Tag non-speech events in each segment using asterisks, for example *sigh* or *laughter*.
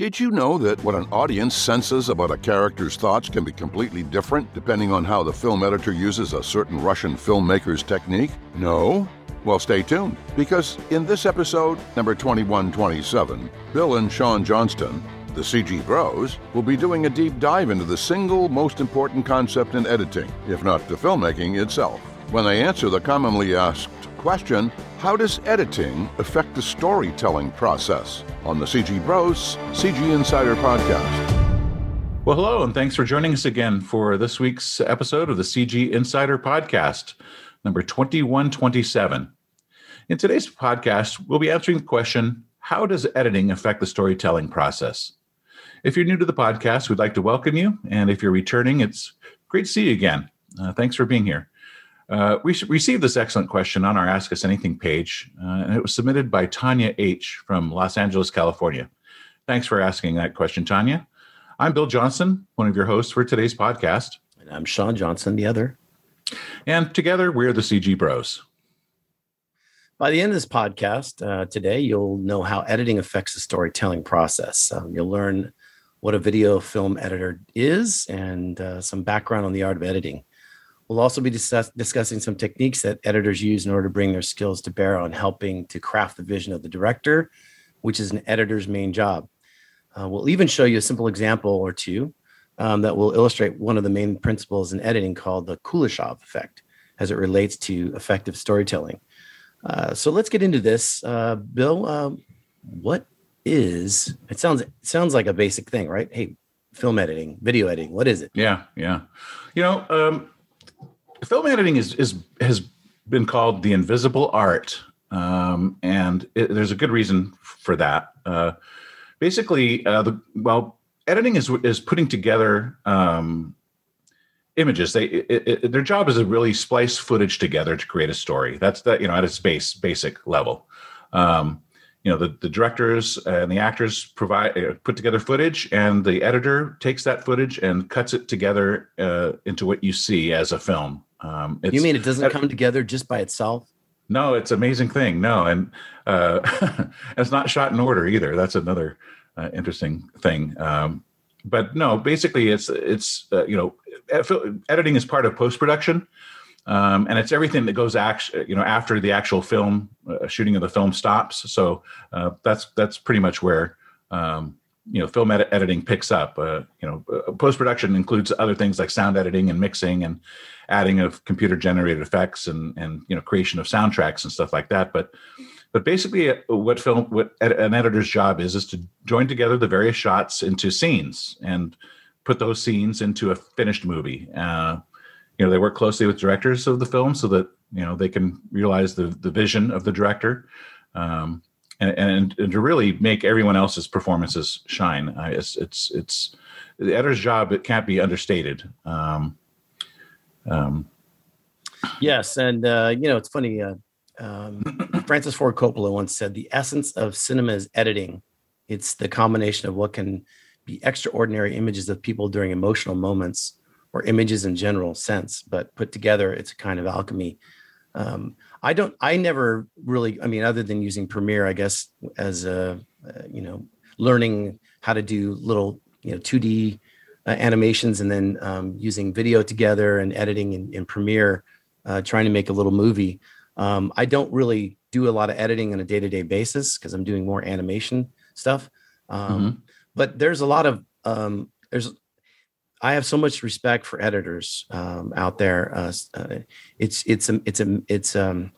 Did you know that what an audience senses about a character's thoughts can be completely different depending on how the film editor uses a certain Russian filmmaker's technique? No? Well, stay tuned, because in this episode, number 2127, Bill and Sean Johnston, the CG Bros, will be doing a deep dive into the single most important concept in editing, if not the filmmaking itself, when they answer the commonly asked question How does editing affect the storytelling process? on the CG Bros CG Insider Podcast. Well, hello, and thanks for joining us again for this week's episode of the CG Insider Podcast, number 2127. In today's podcast, we'll be answering the question How does editing affect the storytelling process? If you're new to the podcast, we'd like to welcome you. And if you're returning, it's great to see you again. Uh, thanks for being here. Uh, we received this excellent question on our Ask Us Anything page, uh, and it was submitted by Tanya H. from Los Angeles, California. Thanks for asking that question, Tanya. I'm Bill Johnson, one of your hosts for today's podcast. And I'm Sean Johnson, the other. And together, we're the CG Bros. By the end of this podcast uh, today, you'll know how editing affects the storytelling process. Um, you'll learn what a video film editor is and uh, some background on the art of editing. We'll also be discuss- discussing some techniques that editors use in order to bring their skills to bear on helping to craft the vision of the director, which is an editor's main job. Uh, we'll even show you a simple example or two um, that will illustrate one of the main principles in editing called the Kuleshov effect as it relates to effective storytelling. Uh, so let's get into this. Uh, Bill, um, what is it sounds it sounds like a basic thing, right? Hey, film editing, video editing, what is it? Yeah, yeah. You know, um, film editing is is has been called the invisible art, um, and it, there's a good reason for that. Uh, basically, uh, the well, editing is is putting together um, images. They it, it, their job is to really splice footage together to create a story. That's the you know at its base basic level. Um, you know the, the directors and the actors provide uh, put together footage and the editor takes that footage and cuts it together uh, into what you see as a film um, you mean it doesn't come together just by itself? No, it's amazing thing. No, and uh, *laughs* it's not shot in order either. That's another uh, interesting thing. Um, but no, basically, it's it's uh, you know, editing is part of post production, um, and it's everything that goes act you know after the actual film uh, shooting of the film stops. So uh, that's that's pretty much where um, you know film ed- editing picks up. Uh, you know, post production includes other things like sound editing and mixing and adding of computer generated effects and and you know creation of soundtracks and stuff like that but but basically uh, what film what an editor's job is is to join together the various shots into scenes and put those scenes into a finished movie uh, you know they work closely with directors of the film so that you know they can realize the the vision of the director um, and, and, and to really make everyone else's performances shine uh, it's it's it's the editor's job it can't be understated um, um, yes, and uh, you know it's funny. Uh, um, *coughs* Francis Ford Coppola once said, "The essence of cinema is editing. It's the combination of what can be extraordinary images of people during emotional moments, or images in general sense, but put together, it's a kind of alchemy." Um, I don't. I never really. I mean, other than using Premiere, I guess as a uh, you know learning how to do little you know 2D uh, animations and then um, using video together and editing in, in Premiere, uh, trying to make a little movie. Um, I don't really do a lot of editing on a day to day basis because I'm doing more animation stuff. Um, mm-hmm. But there's a lot of um, there's I have so much respect for editors um, out there. Uh, uh, it's it's a, it's a, it's um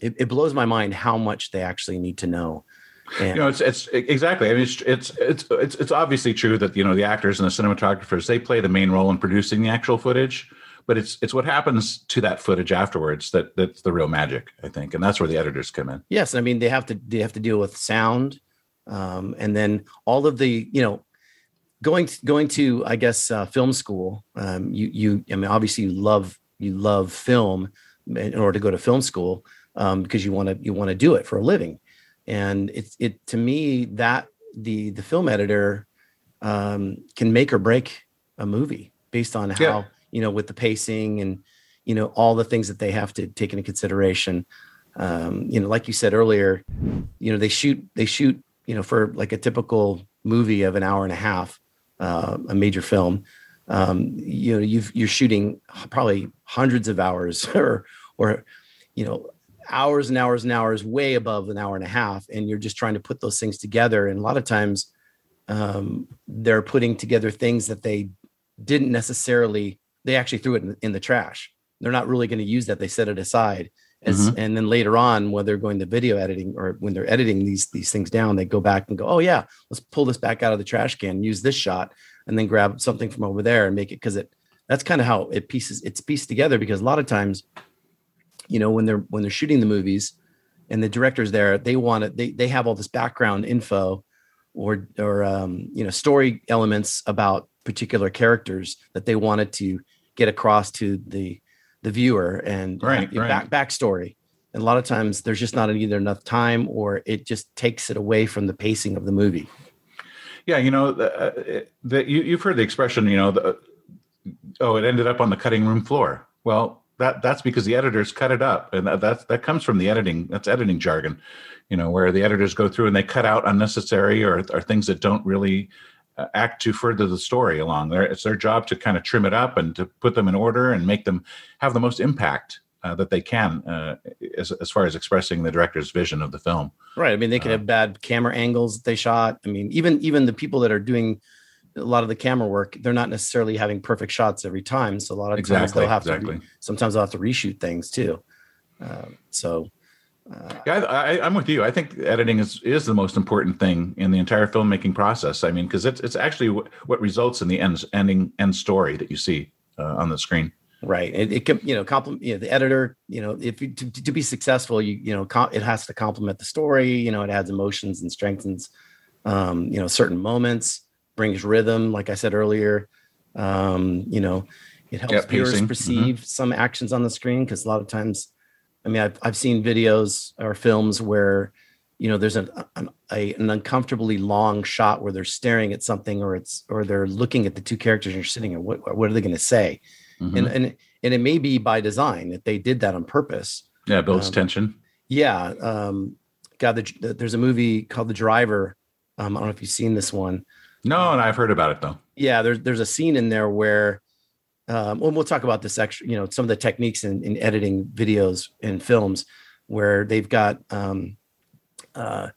it, it blows my mind how much they actually need to know you know, it's it's exactly. I mean, it's, it's it's it's it's obviously true that you know the actors and the cinematographers they play the main role in producing the actual footage, but it's it's what happens to that footage afterwards that that's the real magic, I think, and that's where the editors come in. Yes, I mean they have to they have to deal with sound, um, and then all of the you know going going to I guess uh, film school. Um, you you I mean obviously you love you love film in order to go to film school um, because you want to you want to do it for a living and it's it to me that the the film editor um, can make or break a movie based on how yeah. you know with the pacing and you know all the things that they have to take into consideration um, you know like you said earlier you know they shoot they shoot you know for like a typical movie of an hour and a half, uh, a major film, um, you know, you you're shooting probably hundreds of hours *laughs* or, or, you know, hours and hours and hours, way above an hour and a half, and you're just trying to put those things together. And a lot of times, um, they're putting together things that they didn't necessarily. They actually threw it in, in the trash. They're not really going to use that. They set it aside as, mm-hmm. and then later on, when they're going to video editing or when they're editing these these things down, they go back and go, "Oh yeah, let's pull this back out of the trash can, use this shot, and then grab something from over there and make it." Because it that's kind of how it pieces it's pieced together. Because a lot of times, you know, when they're when they're shooting the movies, and the directors there, they want it. They they have all this background info, or or um, you know, story elements about particular characters that they wanted to get across to the the viewer and right, right. back backstory. And a lot of times there's just not either enough time or it just takes it away from the pacing of the movie. Yeah, you know that uh, you, you've heard the expression, you know, the, oh, it ended up on the cutting room floor. Well, that that's because the editors cut it up, and that that, that comes from the editing. That's editing jargon, you know, where the editors go through and they cut out unnecessary or, or things that don't really act to further the story along. There, it's their job to kind of trim it up and to put them in order and make them have the most impact uh, that they can uh, as, as far as expressing the director's vision of the film. Right. I mean, they could have uh, bad camera angles that they shot. I mean, even even the people that are doing a lot of the camera work, they're not necessarily having perfect shots every time. So a lot of exactly, times they'll have exactly. to. Re- sometimes they'll have to reshoot things too. Uh, so uh, yeah, I, am with you. I think editing is is the most important thing in the entire filmmaking process. I mean, because it's it's actually what, what results in the end ending end story that you see uh, on the screen. Right. It, it can you know compliment you know, the editor. You know, if you, to, to be successful, you you know com- it has to complement the story. You know, it adds emotions and strengthens um, you know certain moments, brings rhythm. Like I said earlier, um, you know, it helps yep, viewers mm-hmm. perceive mm-hmm. some actions on the screen because a lot of times I mean, I've I've seen videos or films where, you know, there's an an, a, an uncomfortably long shot where they're staring at something, or it's or they're looking at the two characters and you're sitting there. What what are they going to say? Mm-hmm. And and and it may be by design that they did that on purpose. Yeah, builds um, tension. Yeah. Um, God, the, the, there's a movie called The Driver. Um, I don't know if you've seen this one. No, and I've heard about it though. Yeah, there's there's a scene in there where um, well, we'll talk about this extra, you know, some of the techniques in, in editing videos and films where they've got um, uh,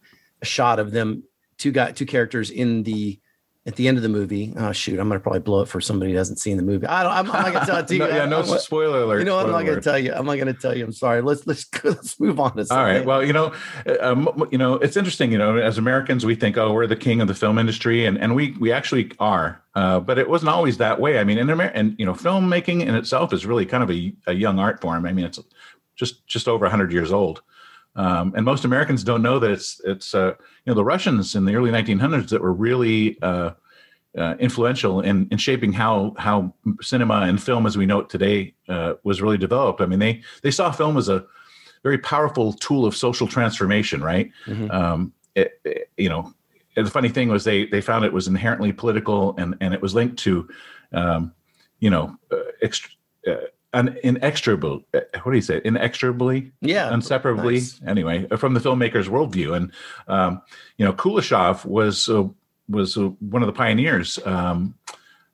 a shot of them two got two characters in the at the end of the movie. Oh shoot, I'm gonna probably blow it for somebody who hasn't seen the movie. I don't. I'm, I'm not gonna tell *laughs* it to you. no, yeah, no I'm, spoiler alert. You know, I'm not gonna tell you. I'm not gonna tell you. I'm sorry. Let's let's *laughs* let's move on to something. All right. Well, you know, um, you know, it's interesting. You know, as Americans, we think, oh, we're the king of the film industry, and and we we actually are. Uh, but it wasn't always that way. I mean, in America, and you know, filmmaking in itself is really kind of a, a young art form. I mean, it's just just over 100 years old. Um, and most Americans don't know that it's it's uh, you know the Russians in the early 1900s that were really uh, uh, influential in, in shaping how how cinema and film as we know it today uh, was really developed. I mean, they they saw film as a very powerful tool of social transformation, right? Mm-hmm. Um, it, it, you know, the funny thing was they they found it was inherently political and and it was linked to, um, you know, uh, ext- uh, an inextricable uh, what do you say inextricably yeah inseparably nice. anyway from the filmmaker's worldview and um, you know kuleshov was uh, was uh, one of the pioneers um,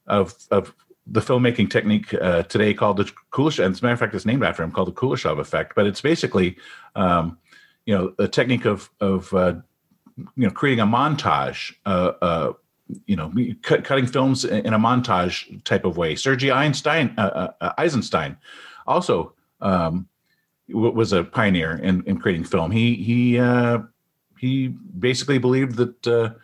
of of the filmmaking technique uh, today called the Kuleshov. And as a matter of fact, it's named after him, called the Kuleshov effect. But it's basically, um, you know, a technique of of uh, you know creating a montage. Uh, uh you know, cut, cutting films in a montage type of way. Sergei Einstein, uh, Eisenstein, also um, was a pioneer in, in creating film. He he he basically believed that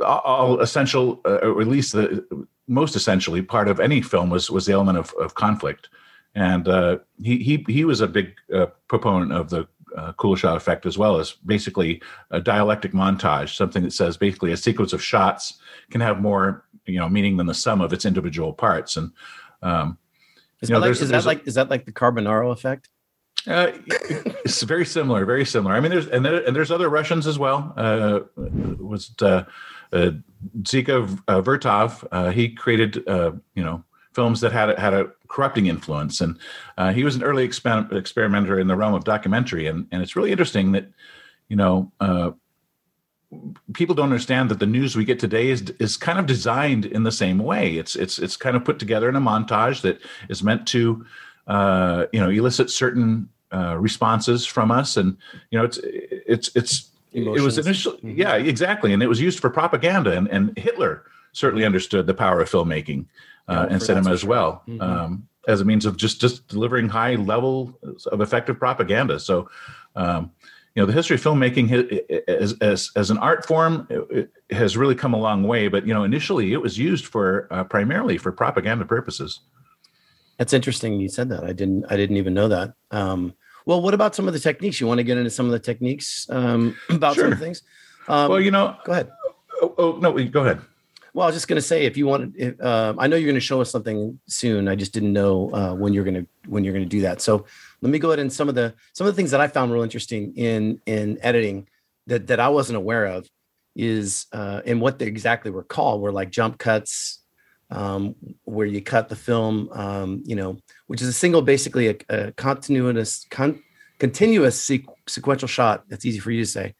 all essential, uh, or at least the most essentially part of any film was was the element of, of conflict, and uh, he he he was a big uh, proponent of the uh, Kuleshov effect as well as basically a dialectic montage, something that says basically a sequence of shots can have more you know meaning than the sum of its individual parts, and um, is, you know, like, is that like is that like the Carbonaro effect? Uh, it's very similar, very similar. I mean, there's and, there, and there's other Russians as well. Uh, was uh, uh, Dziga uh, Vertov, uh, he created, uh, you know, films that had a, had a corrupting influence, and uh, he was an early exper- experimenter in the realm of documentary. And and it's really interesting that, you know, uh, people don't understand that the news we get today is is kind of designed in the same way. It's it's it's kind of put together in a montage that is meant to uh, you know elicit certain uh, responses from us, and you know it's it's it's Emotions. it was initially mm-hmm. yeah exactly, and it was used for propaganda, and and Hitler certainly understood the power of filmmaking uh, and cinema as well. Mm-hmm. Um, as a means of just just delivering high level of effective propaganda. So, um, you know the history of filmmaking as as, as an art form has really come a long way but you know initially it was used for uh, primarily for propaganda purposes that's interesting you said that i didn't i didn't even know that um, well what about some of the techniques you want to get into some of the techniques um, *clears throat* about sure. some things um, well you know go ahead oh, oh no go ahead well, I was just going to say, if you want, uh, I know you're going to show us something soon. I just didn't know uh, when you're going to when you're going to do that. So let me go ahead and some of the some of the things that I found real interesting in in editing that that I wasn't aware of is uh, and what they exactly were called were like jump cuts, um, where you cut the film, um, you know, which is a single, basically a, a continuous con, continuous sequ- sequential shot. That's easy for you to say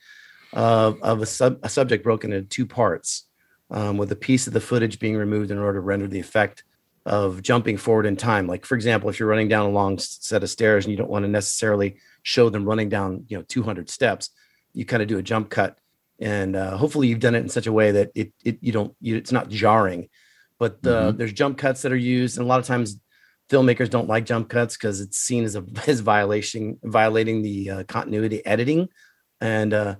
of of a, sub, a subject broken into two parts um, with a piece of the footage being removed in order to render the effect of jumping forward in time. Like for example, if you're running down a long set of stairs and you don't want to necessarily show them running down, you know, 200 steps, you kind of do a jump cut, and uh, hopefully you've done it in such a way that it, it you don't you, it's not jarring. But uh, mm-hmm. there's jump cuts that are used, and a lot of times filmmakers don't like jump cuts because it's seen as a *laughs* as violation violating the uh, continuity editing, and uh,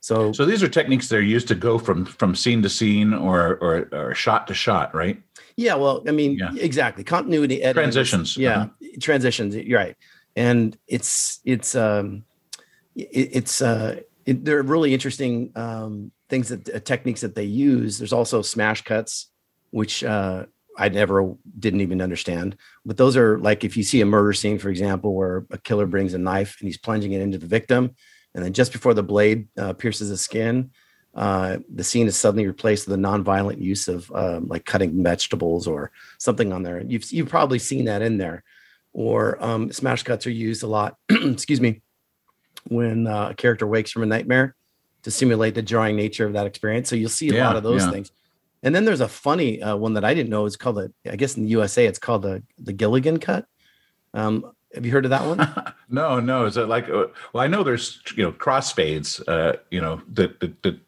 so, so these are techniques that are used to go from from scene to scene or or, or shot to shot, right? Yeah. Well, I mean, yeah. exactly. Continuity editing. Transitions. Yeah, uh-huh. transitions. You're right, and it's it's um, it, it's uh, it, they're really interesting um, things that uh, techniques that they use. There's also smash cuts, which uh, I never didn't even understand. But those are like if you see a murder scene, for example, where a killer brings a knife and he's plunging it into the victim and then just before the blade uh, pierces the skin, uh, the scene is suddenly replaced with a non-violent use of um, like cutting vegetables or something on there. You've you've probably seen that in there, or um, smash cuts are used a lot. *clears throat* excuse me, when uh, a character wakes from a nightmare to simulate the jarring nature of that experience. So you'll see a yeah, lot of those yeah. things. And then there's a funny uh, one that I didn't know. It's called the I guess in the USA it's called the the Gilligan cut. Um, have you heard of that one? *laughs* no, no. Is it like? Uh, well, I know there's you know crossfades. Uh, you know that, that that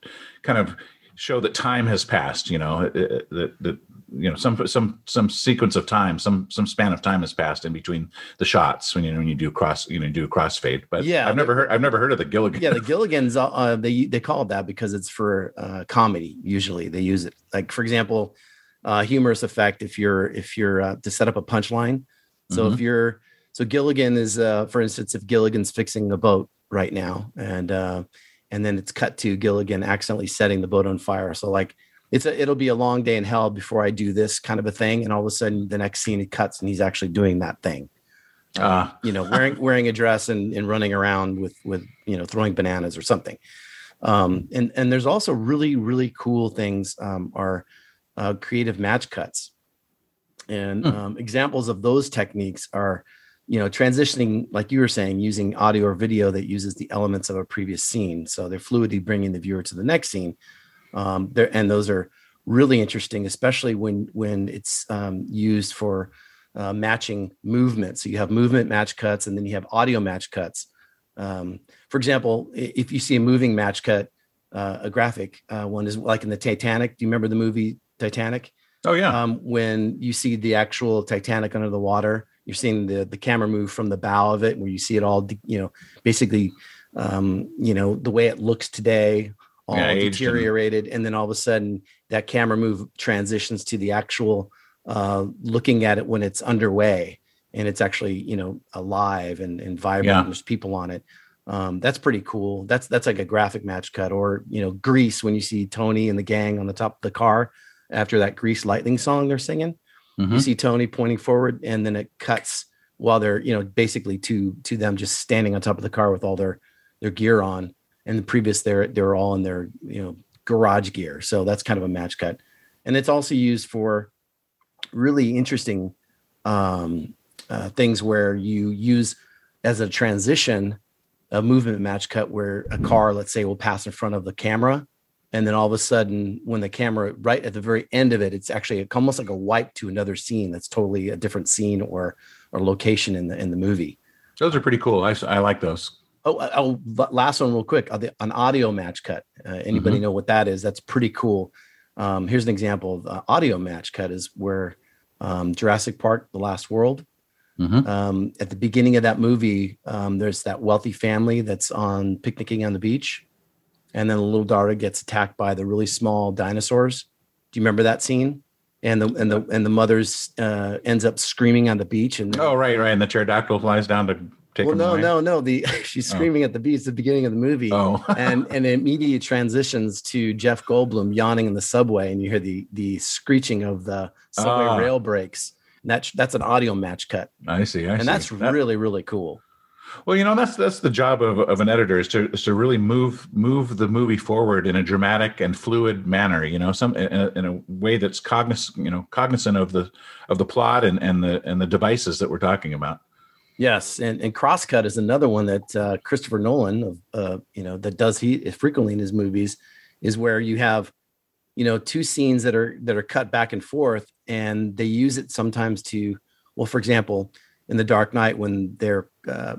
kind of show that time has passed. You know uh, uh, that that you know some some some sequence of time, some some span of time has passed in between the shots when you when you do cross you know do a crossfade. But yeah, I've never heard I've never heard of the Gilligan. Yeah, the *laughs* Gilligans uh, they they call it that because it's for uh, comedy. Usually they use it like for example, uh, humorous effect if you're if you're uh, to set up a punchline. So mm-hmm. if you're so Gilligan is, uh, for instance, if Gilligan's fixing a boat right now, and uh, and then it's cut to Gilligan accidentally setting the boat on fire. So like it's a, it'll be a long day in hell before I do this kind of a thing, and all of a sudden the next scene it cuts and he's actually doing that thing. Uh, you know, wearing wearing a dress and, and running around with with you know throwing bananas or something. Um, and and there's also really really cool things um, are uh, creative match cuts, and hmm. um, examples of those techniques are you know transitioning like you were saying using audio or video that uses the elements of a previous scene. So they're fluidly bringing the viewer to the next scene. Um, there and those are really interesting especially when when it's um, used for uh, matching movement. So you have movement match cuts and then you have audio match cuts. Um, for example if you see a moving match cut uh, a graphic uh, one is like in the titanic. Do you remember the movie titanic? Oh yeah. Um, when you see the actual titanic under the water you're seeing the the camera move from the bow of it where you see it all you know basically um, you know the way it looks today all yeah, deteriorated and... then all of a sudden that camera move transitions to the actual uh, looking at it when it's underway and it's actually you know alive and, and vibrant yeah. and there's people on it. Um, that's pretty cool. That's that's like a graphic match cut or you know grease when you see tony and the gang on the top of the car after that grease lightning song they're singing Mm-hmm. You see Tony pointing forward, and then it cuts while they're you know basically to to them just standing on top of the car with all their their gear on. And the previous they're they're all in their you know garage gear, so that's kind of a match cut. And it's also used for really interesting um, uh, things where you use as a transition a movement match cut where a car, let's say, will pass in front of the camera and then all of a sudden when the camera right at the very end of it it's actually almost like a wipe to another scene that's totally a different scene or or location in the in the movie. Those are pretty cool. I, I like those. Oh, oh last one real quick uh, an audio match cut. Uh, anybody mm-hmm. know what that is? That's pretty cool. Um, here's an example of uh, audio match cut is where um, jurassic park the lost world. Mm-hmm. um, at the beginning of that movie um, there's that wealthy family that's on picnicking on the beach and then the little daughter gets attacked by the really small dinosaurs. Do you remember that scene? And the and the and the mother's uh, ends up screaming on the beach. And oh, right, right. And the pterodactyl flies down to take. Well, no, away. no, no. The *laughs* she's oh. screaming oh. at the beach at the beginning of the movie. Oh, *laughs* and and it immediately transitions to Jeff Goldblum yawning in the subway, and you hear the the screeching of the subway ah. rail brakes. And that's that's an audio match cut. I see. I and see. that's that, really really cool. Well, you know that's that's the job of, of an editor is to is to really move move the movie forward in a dramatic and fluid manner. You know, some in a, in a way that's cognizant you know cognizant of the of the plot and and the and the devices that we're talking about. Yes, and and Crosscut is another one that uh, Christopher Nolan, of uh, you know, that does he frequently in his movies, is where you have, you know, two scenes that are that are cut back and forth, and they use it sometimes to, well, for example, in the Dark Knight when they're uh,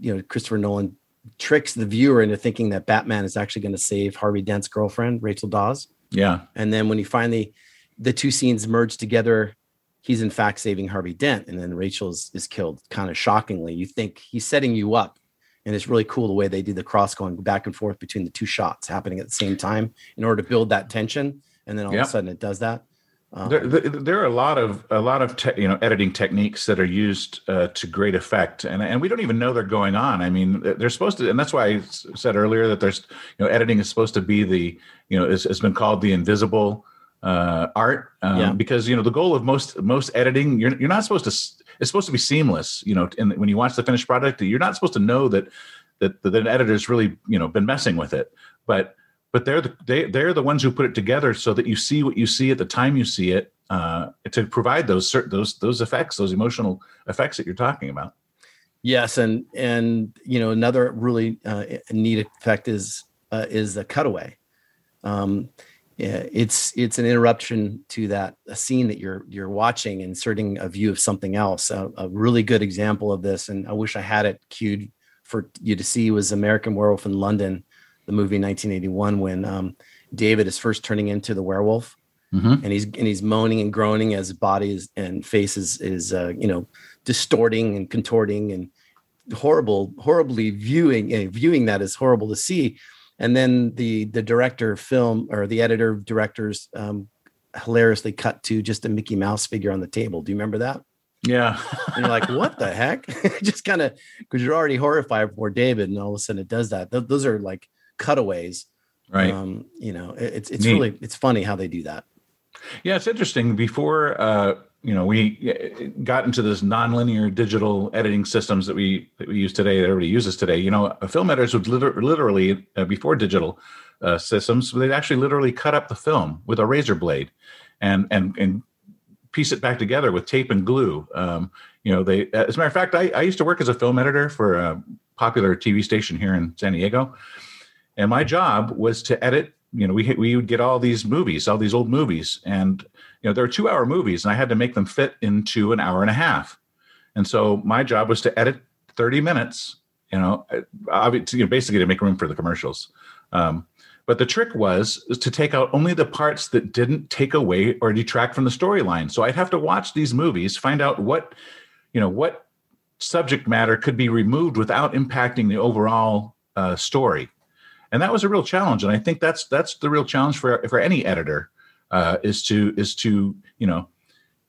you know Christopher Nolan tricks the viewer into thinking that Batman is actually going to save Harvey Dent's girlfriend Rachel Dawes. Yeah, and then when he finally the two scenes merge together, he's in fact saving Harvey Dent, and then Rachel is, killed. Kind of shockingly, you think he's setting you up, and it's really cool the way they do the cross going back and forth between the two shots happening at the same time in order to build that tension, and then all yep. of a sudden it does that. Um, there, there, are a lot of a lot of te- you know editing techniques that are used uh, to great effect, and and we don't even know they're going on. I mean, they're supposed to, and that's why I said earlier that there's you know editing is supposed to be the you know has been called the invisible uh, art um, yeah. because you know the goal of most most editing you're you're not supposed to it's supposed to be seamless. You know, in, when you watch the finished product, you're not supposed to know that that, that an editor's really you know been messing with it, but but they're the they, they're the ones who put it together so that you see what you see at the time you see it uh, to provide those certain those those effects those emotional effects that you're talking about. Yes and and you know another really uh, neat effect is uh, is the cutaway. Um, it's it's an interruption to that a scene that you're you're watching inserting a view of something else. A, a really good example of this and i wish i had it queued for you to see was american werewolf in london the movie 1981 when um, David is first turning into the werewolf, mm-hmm. and he's and he's moaning and groaning as his body is, and face is is uh, you know distorting and contorting and horrible, horribly viewing uh, viewing that is horrible to see. And then the the director film or the editor directors um, hilariously cut to just a Mickey Mouse figure on the table. Do you remember that? Yeah. and you're like, what the heck? *laughs* just kind of because you're already horrified for David, and all of a sudden it does that. Th- those are like cutaways. Right. Um, you know, it's it's Neat. really it's funny how they do that. Yeah, it's interesting. Before uh, you know, we uh, got into this nonlinear digital editing systems that we that we use today, that everybody uses today. You know, film editors would liter- literally uh, before digital uh, systems, they'd actually literally cut up the film with a razor blade, and and and piece it back together with tape and glue. Um, you know, they as a matter of fact, I, I used to work as a film editor for a popular TV station here in San Diego, and my job was to edit you know we we would get all these movies all these old movies. And you know there are two hour movies and i had to make them fit into an hour and a half. And so my job was to edit 30 minutes you know, obviously, you know basically to make room for the commercials. Um, but the trick was to take out only the parts that didn't take away or detract from the storyline. So i'd have to watch these movies find out what you know what subject matter could be removed without impacting the overall uh, story and that was a real challenge. And i think that's that's the real challenge for for any editor uh, is to is to you know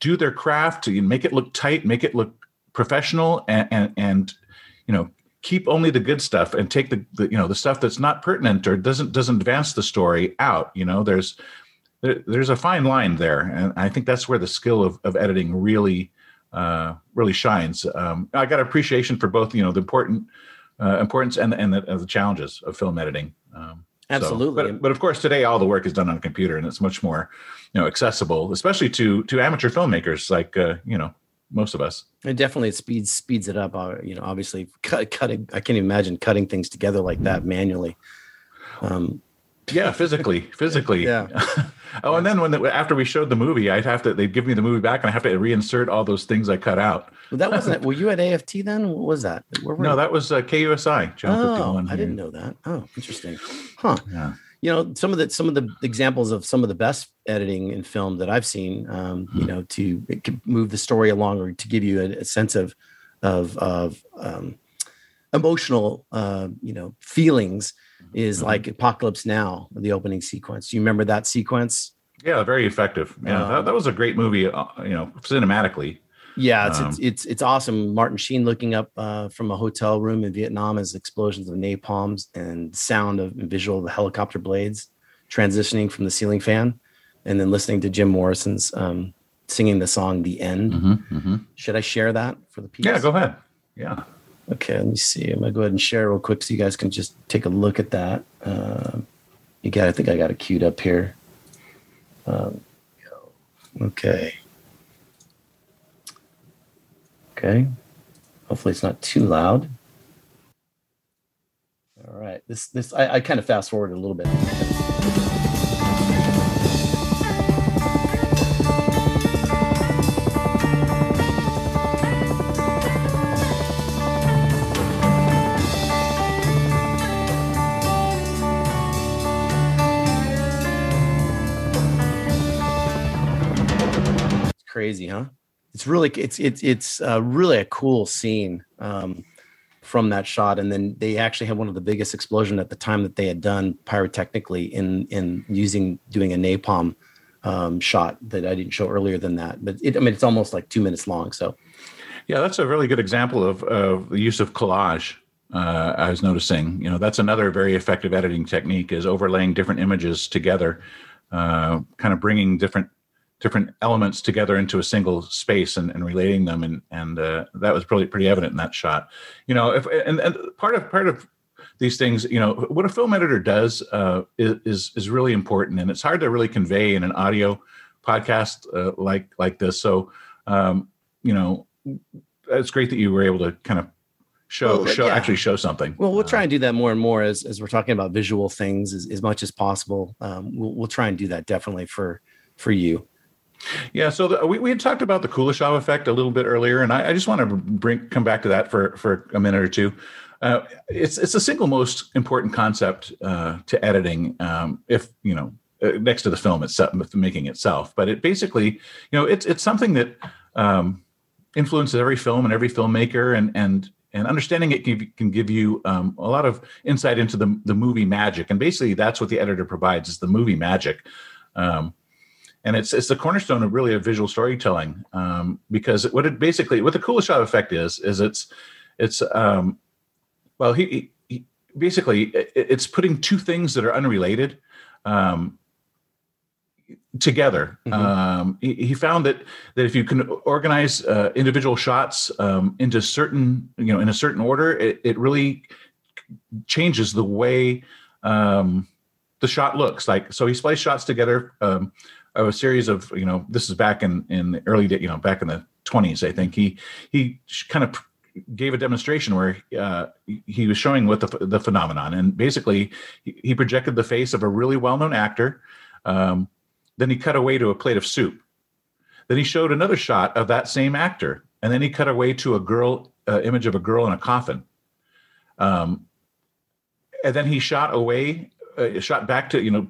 do their craft to make it look tight make it look professional and and, and you know keep only the good stuff and take the, the, you know the stuff that's not pertinent or doesn't doesn't advance the story out you know? There's there, there's a fine line there. And i think that's where the skill of, of editing really uh, really shines. Um, i got appreciation for both you know the important uh, importance and and the, and the, challenges of film editing. Um, Absolutely, so, but but of course today all the work is done on a computer and it's much more you know accessible, especially to to amateur filmmakers like uh, you know most of us. And definitely it speeds speeds it up. Uh, you know, obviously cut, cutting. I can't even imagine cutting things together like that manually. Um, Yeah, physically, physically. Yeah. *laughs* oh, and then when the, after we showed the movie, I'd have to they'd give me the movie back, and I have to reinsert all those things I cut out. Well, that wasn't. were you at AFT then? What was that? Where were no, you? that was uh, KUSI. oh, I didn't know that. Oh, interesting. Huh. Yeah. You know, some of the some of the examples of some of the best editing in film that I've seen. Um, mm-hmm. You know, to move the story along or to give you a, a sense of of of um, emotional, uh, you know, feelings is mm-hmm. like Apocalypse Now, the opening sequence. You remember that sequence? Yeah, very effective. Yeah, um, that, that, was a great movie. Uh, you know, cinematically. Yeah, it's, um, it's, it's it's awesome. Martin Sheen looking up uh, from a hotel room in Vietnam as explosions of napalms and sound of and visual of the helicopter blades transitioning from the ceiling fan, and then listening to Jim Morrison's um, singing the song "The End." Mm-hmm, mm-hmm. Should I share that for the people? Yeah, go ahead. Yeah. Okay, let me see. I'm gonna go ahead and share real quick so you guys can just take a look at that. Uh, you got, I think I got it queued up here. Um, okay. Okay. Hopefully it's not too loud. All right. This this I, I kind of fast forward a little bit. It's really it's it's it's uh, really a cool scene um, from that shot, and then they actually had one of the biggest explosion at the time that they had done pyrotechnically in in using doing a napalm um, shot that I didn't show earlier than that. But it, I mean, it's almost like two minutes long. So, yeah, that's a really good example of of the use of collage. Uh, I was noticing, you know, that's another very effective editing technique is overlaying different images together, uh, kind of bringing different different elements together into a single space and, and relating them. And and uh, that was pretty pretty evident in that shot. You know if and, and part of part of these things you know what a film editor does uh, is is really important. And it's hard to really convey in an audio podcast uh, like like this. So um, you know it's great that you were able to kind of show well, show yeah. actually show something. Well we'll try and do that more and more as, as we're talking about visual things as, as much as possible. Um, we'll, we'll try and do that definitely for for you yeah, so the, we, we had talked about the Kuleshov effect a little bit earlier, and I, I just want to bring come back to that for for a minute or two. Uh, it's it's the single most important concept uh, to editing, um, if you know, uh, next to the film itself, making itself. But it basically, you know, it's it's something that um, influences every film and every filmmaker, and and and understanding it can, can give you um, a lot of insight into the the movie magic. And basically, that's what the editor provides is the movie magic. Um, and it's it's the cornerstone of really of visual storytelling um, because what it basically what the Kuleshov effect is is it's it's um, well he, he basically it, it's putting two things that are unrelated um, together. Mm-hmm. Um, he, he, found that that if you can organize uh, individual shots um, into certain you know in a certain order, it, it really changes the way um, the shot looks. Like so, he spliced shots together. Um, a series of you know this is back in in the early day you know back in the 20s i think. He he kind of gave a demonstration where uh, he was showing what the, the phenomenon. And basically he, projected the face of a really well-known actor um, then he cut away to a plate of soup. Then he showed another shot of that same actor and then he cut away to a girl uh, image of a girl in a coffin. Um, and then he shot away uh, shot back to you know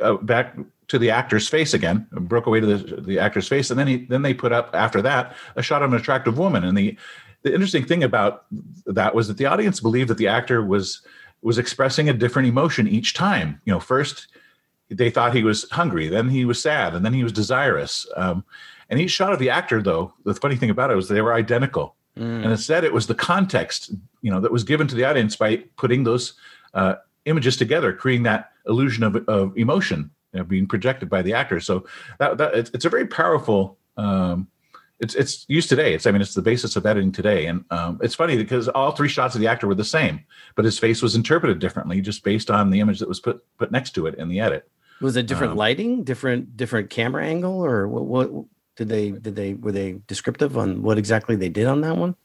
uh, back to the actor's face again, broke away to the, the actor's face, and then he then they put up after that a shot of an attractive woman. And the the interesting thing about that was that the audience believed that the actor was was expressing a different emotion each time. You know, first they thought he was hungry, then he was sad, and then he was desirous. Um, and each shot of the actor, though, the funny thing about it was they were identical. Mm. And instead, it was the context, you know, that was given to the audience by putting those uh, images together, creating that illusion of, of emotion you know, being projected by the actor. So that, that it's, it's a very powerful. Um, it's it's used today. It's I mean it's the basis of editing today, and um, it's funny because all three shots of the actor were the same, but his face was interpreted differently just based on the image that was put put next to it in the edit. Was it different um, lighting, different different camera angle, or what, what did they did they were they descriptive on what exactly they did on that one?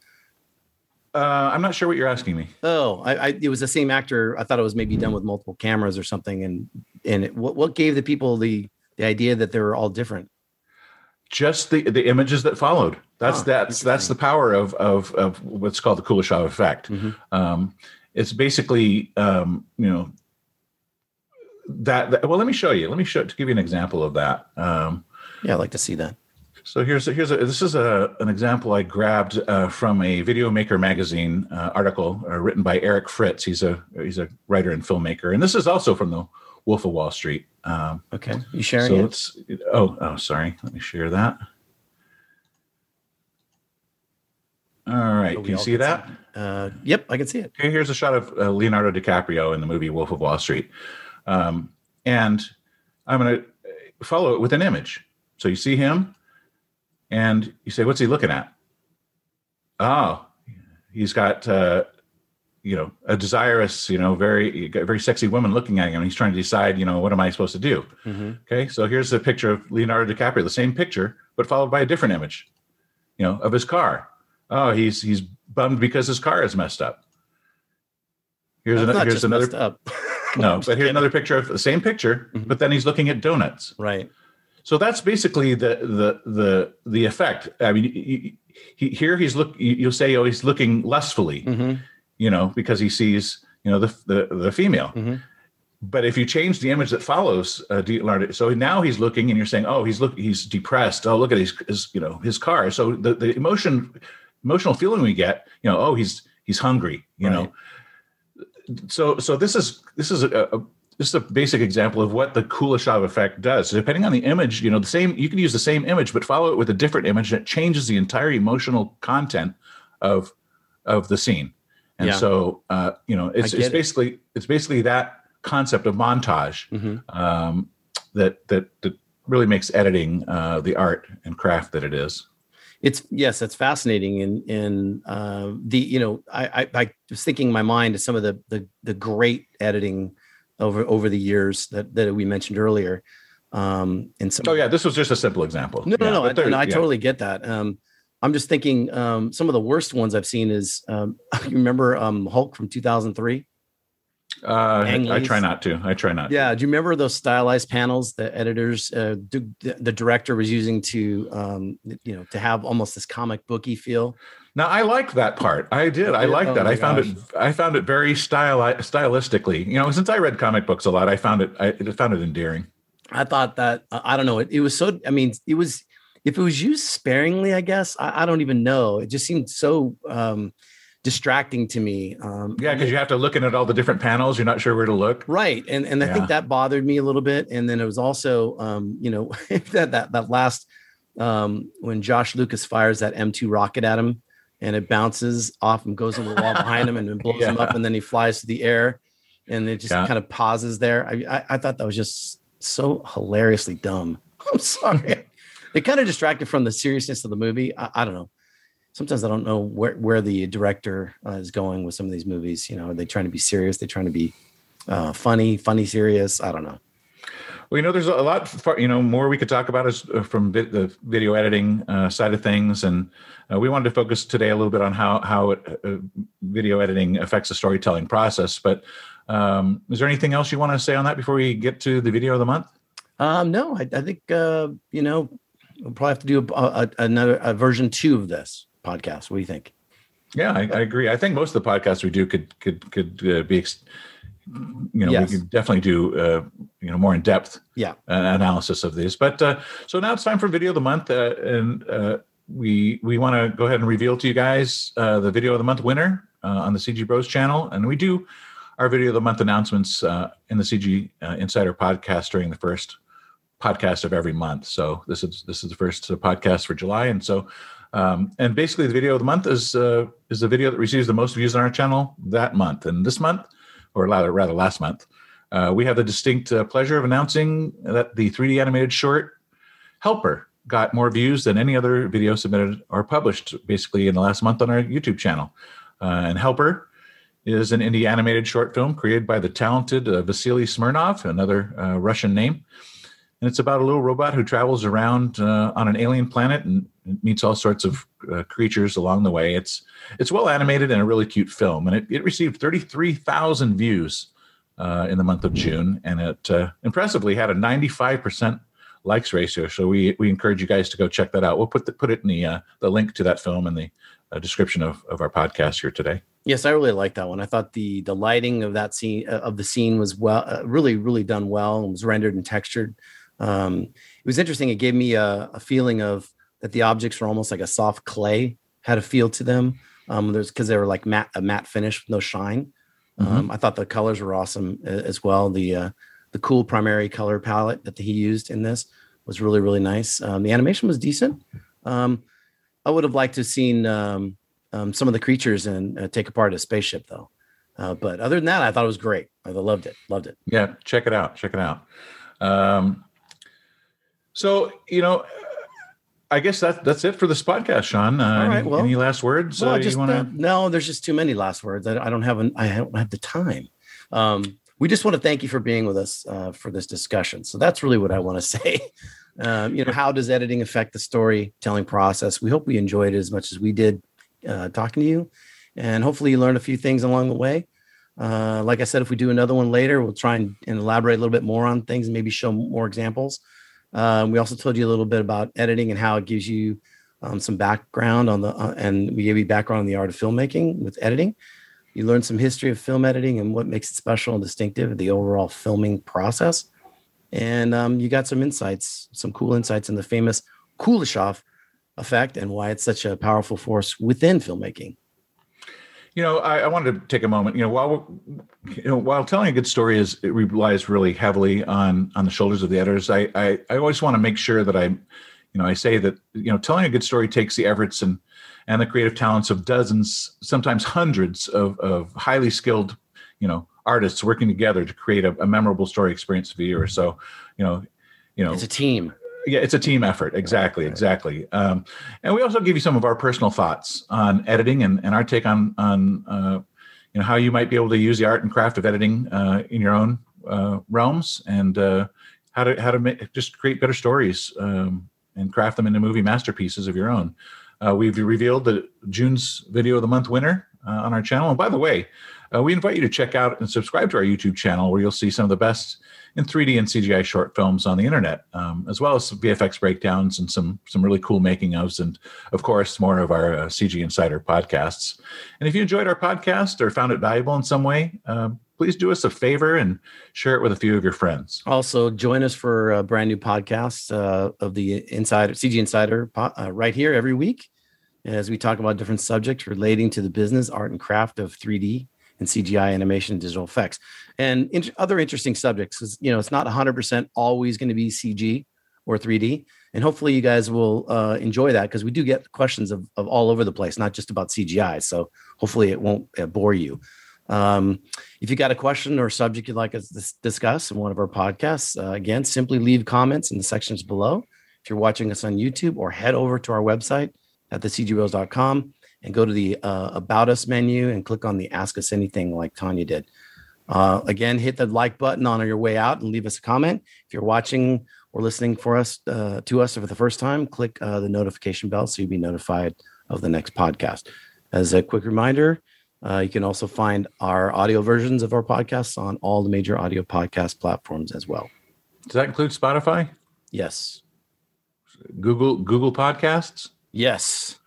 Uh, I'm not sure what you're asking me. Oh, I, I, it was the same actor. I thought it was maybe done with multiple cameras or something, and and it, what what gave the people the the idea that they were all different? Just the the images that followed. That's Oh, that's that's the power of of of what's called the Kuleshov effect. Mhm. Um, it's basically um, you know that, that. Well, let me show you. Let me show to give you an example of that. Um, Yeah, I'd like to see that. So here's a, here's a, this is a an example I grabbed uh, from a Video Maker magazine uh, article uh, written by Eric Fritz. He's a he's a writer and filmmaker, and this is also from the Wolf of Wall Street. Um, Okay, you sharing so it? let's oh oh sorry, let me share that. All right, So can you see can that? Uh, yep, I can see it. Okay, here's a shot of uh, Leonardo DiCaprio in the movie Wolf of Wall Street. Um, and I'm going to follow it with an image. So you see him and you say, What's he looking at? Oh, he's got, uh, you know, a desirous, you know, very, very sexy woman looking at him. He's trying to decide, you know, what am I supposed to do? Mhm. Okay, so here's a picture of Leonardo DiCaprio, the same picture, but followed by a different image, you know, of his car. Oh, he's he's bummed because his car is messed up. Here's, not here's another. messed up. *laughs* *laughs* No, but here's another picture of the same picture, Mhm. but then he's looking at donuts. Right. So that's basically the the the the effect. I mean, he, he, here he's look. you- You'll say, oh, he's looking lustfully, hmm you know, because he sees, you know, the the, the female. Mhm. But if you change the image that follows, uh, so now he's looking, and you're saying, oh, he's look, he's depressed. Oh, look at his, his you know, his car. So the the emotion, emotional feeling we get, you know, oh, he's he's hungry, you know. So so this is this is a, a this is a basic example of what the Kuleshov effect does. So depending on the image, you know, the same you can use the same image, but follow it with a different image that changes the entire emotional content of of the scene. And Yeah. so uh, you know, it's it's it. basically it's basically that concept of montage hmm um, that that that really makes editing uh, the art and craft that it is. It's yes, that's fascinating. And and uh, the you know I, I I was thinking in my mind to some of the the the great editing over over the years that that we mentioned earlier. Um, and some Oh yeah, this was just a simple example. No, Yeah, no, no. I, there- no, I yeah. totally get that. Um, I'm just thinking um, some of the worst ones I've seen is um, *laughs* you remember um, Hulk from 2003? Uh, I try not to. I try not. to. Yeah. Do you remember those stylized panels the editors, uh, the, the director was using to, um, you know, to have almost this comic booky feel? Now I like that part. I did. I like Oh that. I found gosh. it. I found it very style stylistically. You know, since I read comic books a lot, I found it. I found it endearing. I thought that uh, I don't know. It, it was so. I mean, it was if it was used sparingly. I guess I, I don't even know. It just seemed so um, distracting to me. Um, Yeah, because you have to look in at all the different panels. You're not sure where to look. right and and i Yeah. think that bothered me a little bit and then it was also um you know *laughs* that that that last um when josh lucas fires that m2 rocket at him and it bounces off and goes on the wall behind him and then *laughs* blows him up and then he flies to the air and it just Yeah. kind of pauses there. I, I i thought that was just so hilariously dumb. *laughs* I'm sorry. It kind of distracted from the seriousness of the movie. I, I don't know. Sometimes i don't know where, where the director uh, is going with some of these movies. You know are they trying to be serious? They trying to be uh, funny, funny, serious. I don't know. Well, you know, there's a lot, far, you know, more we could talk about is uh, from the video editing uh, side of things, and uh, we wanted to focus today a little bit on how how it, uh, video editing affects the storytelling process. But um, is there anything else you want to say on that before we get to the video of the month? Um, no, I, I think uh, you know we'll probably have to do a, a, another a version two of this podcast. What do you think? Yeah, I, I agree. I think most of the podcasts we do could could could uh, be, ex- you know, Yes. we could definitely do uh, you know more in depth Yeah. uh, analysis of these. But uh, so now it's time for video of the month, uh, and uh, we we want to go ahead and reveal to you guys uh, the video of the month winner uh, on the CG Bros channel, and we do our video of the month announcements uh, in the CG uh, Insider podcast during the first podcast of every month. So this is this is the first uh, podcast for July, and so. Um, and basically, the video of the month is uh, is the video that receives the most views on our channel that month. And this month, or rather, rather last month, uh, we have the distinct pleasure of announcing that the 3D animated short Helper got more views than any other video submitted or published basically in the last month on our YouTube channel. Uh, and Helper is an indie animated short film created by the talented uh, Vasily Smirnov, another uh, Russian name. And it's about a little robot who travels around uh, on an alien planet and meets all sorts of uh, creatures along the way. It's it's well animated and a really cute film, and it, it received 33,000 views uh, in the month of June, and it impressively had a 95% likes ratio. So we we encourage you guys to go check that out. We'll put the, put it in the uh, the link to that film in the uh, description of, of our podcast here today. Yes, I really like that one. I thought the the lighting of that scene uh, of the scene was well, uh, really really done well and was rendered and textured. Um, it was interesting. It gave me a, a, feeling of that the objects were almost like a soft clay, had a feel to them. Um, there's because they were like matte a matte finish no shine. Mm-hmm. Um, I thought the colors were awesome uh, as well. The uh, the cool primary color palette that he used in this was really really nice. Um, the animation was decent. Um, I would have liked to have seen um, um, some of the creatures and uh, take apart a spaceship though. Uh, but other than that, I thought it was great. I loved it. Loved it. Yeah, check it out. Check it out. Um, so you know, I guess that that's it for this podcast, Sean. Uh, All right. Well, any, last words? Well, uh, just, wanna... uh, no. There's just too many last words. I, I don't have an. I don't have the time. Um, we just want to thank you for being with us uh, for this discussion. So that's really what I want to *laughs* say. Um, you know, how does editing affect the storytelling process? We hope we enjoyed it as much as we did uh, talking to you, and hopefully you learned a few things along the way. Uh, like I said, if we do another one later, we'll try and, and elaborate a little bit more on things and maybe show more examples. Um, we also told you a little bit about editing and how it gives you um, some background on the, uh, and we gave you background on the art of filmmaking with editing. You learned some history of film editing and what makes it special and distinctive, the overall filming process. And um, you got some insights, some cool insights in the famous Kuleshov effect and why it's such a powerful force within filmmaking. You know, I, I, wanted to take a moment. You know, while you know, while telling a good story is it relies really heavily on on the shoulders of the editors. I I, I always want to make sure that I, you know, I say that you know, telling a good story takes the efforts and and the creative talents of dozens, sometimes hundreds of of highly skilled, you know, artists working together to create a, a memorable story experience for the viewer. So, you know, you know, it's a team yeah, it's a team effort. Exactly, exactly. Um, and we also give you some of our personal thoughts on editing and, and our take on on uh, you know how you might be able to use the art and craft of editing uh, in your own uh, realms and uh, how to how to make, just create better stories um, and craft them into movie masterpieces of your own. Uh, we've revealed the June's video of the month winner uh, on our channel. And by the way, we invite you to check out and subscribe to our YouTube channel where you'll see some of the best in 3D and CGI short films on the internet, um, as well as VFX breakdowns and some some really cool making ofs, and of course more of our uh, CG Insider podcasts. And if you enjoyed our podcast or found it valuable in some way, uh, please do us a favor and share it with a few of your friends. Also, join us for a brand new podcast uh, of the Insider CG Insider uh, right here every week as we talk about different subjects relating to the business, art, and craft of 3D and CGI animation and digital effects. And in, other interesting subjects is, you know, it's not 100% always going to be CG or 3D. And hopefully you guys will uh, enjoy that because we do get questions of, of all over the place, not just about CGI. So hopefully it won't uh, bore you. Um, if you got a question or subject you'd like us to discuss in one of our podcasts, uh, again, simply leave comments in the sections below. If you're watching us on YouTube or head over to our website at thecgbros.com and go to the uh, About Us menu and click on the Ask Us Anything like Tanya did. Uh, again, hit the like button on your way out and leave us a comment. If you're watching or listening for us uh, to us for the first time, click uh, the notification bell so you'll be notified of the next podcast. As a quick reminder, uh, you can also find our audio versions of our podcasts on all the major audio podcast platforms as well. Does that include Spotify? Yes. Google Google Podcasts? Yes.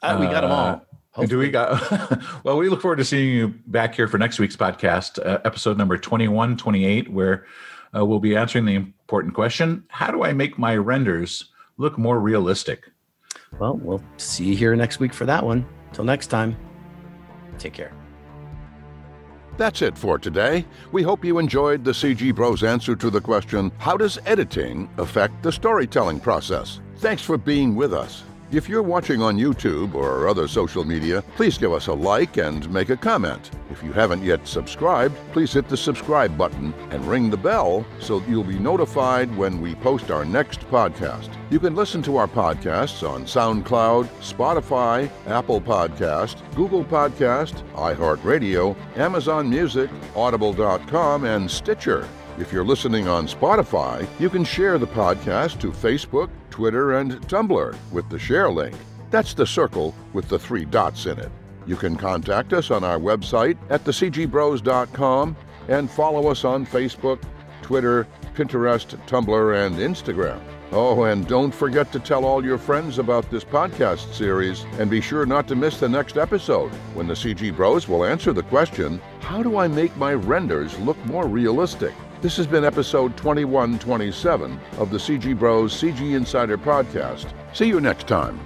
Uh, we got them all. Hopefully. Do we got? *laughs* well, we look forward to seeing you back here for next week's podcast, uh, episode number 21, 28, where uh, we'll be answering the important question How do I make my renders look more realistic? Well, we'll see you here next week for that one. Till next time, take care. That's it for today. We hope you enjoyed the CG Bros answer to the question How does editing affect the storytelling process? Thanks for being with us. If you're watching on YouTube or other social media, please give us a like and make a comment. If you haven't yet subscribed, please hit the subscribe button and ring the bell so you'll be notified when we post our next podcast. You can listen to our podcasts on SoundCloud, Spotify, Apple Podcast, Google Podcast, iHeartRadio, Amazon Music, Audible.com, and Stitcher. If you're listening on Spotify, you can share the podcast to Facebook, Twitter, and Tumblr with the share link. That's the circle with the three dots in it. You can contact us on our website at thecgbros.com and follow us on Facebook, Twitter, Pinterest, Tumblr, and Instagram. Oh, and don't forget to tell all your friends about this podcast series, and be sure not to miss the next episode when the CG Bros will answer the question How do I make my renders look more realistic? This has been episode 2127 of the CG Bros CG Insider Podcast. See you next time.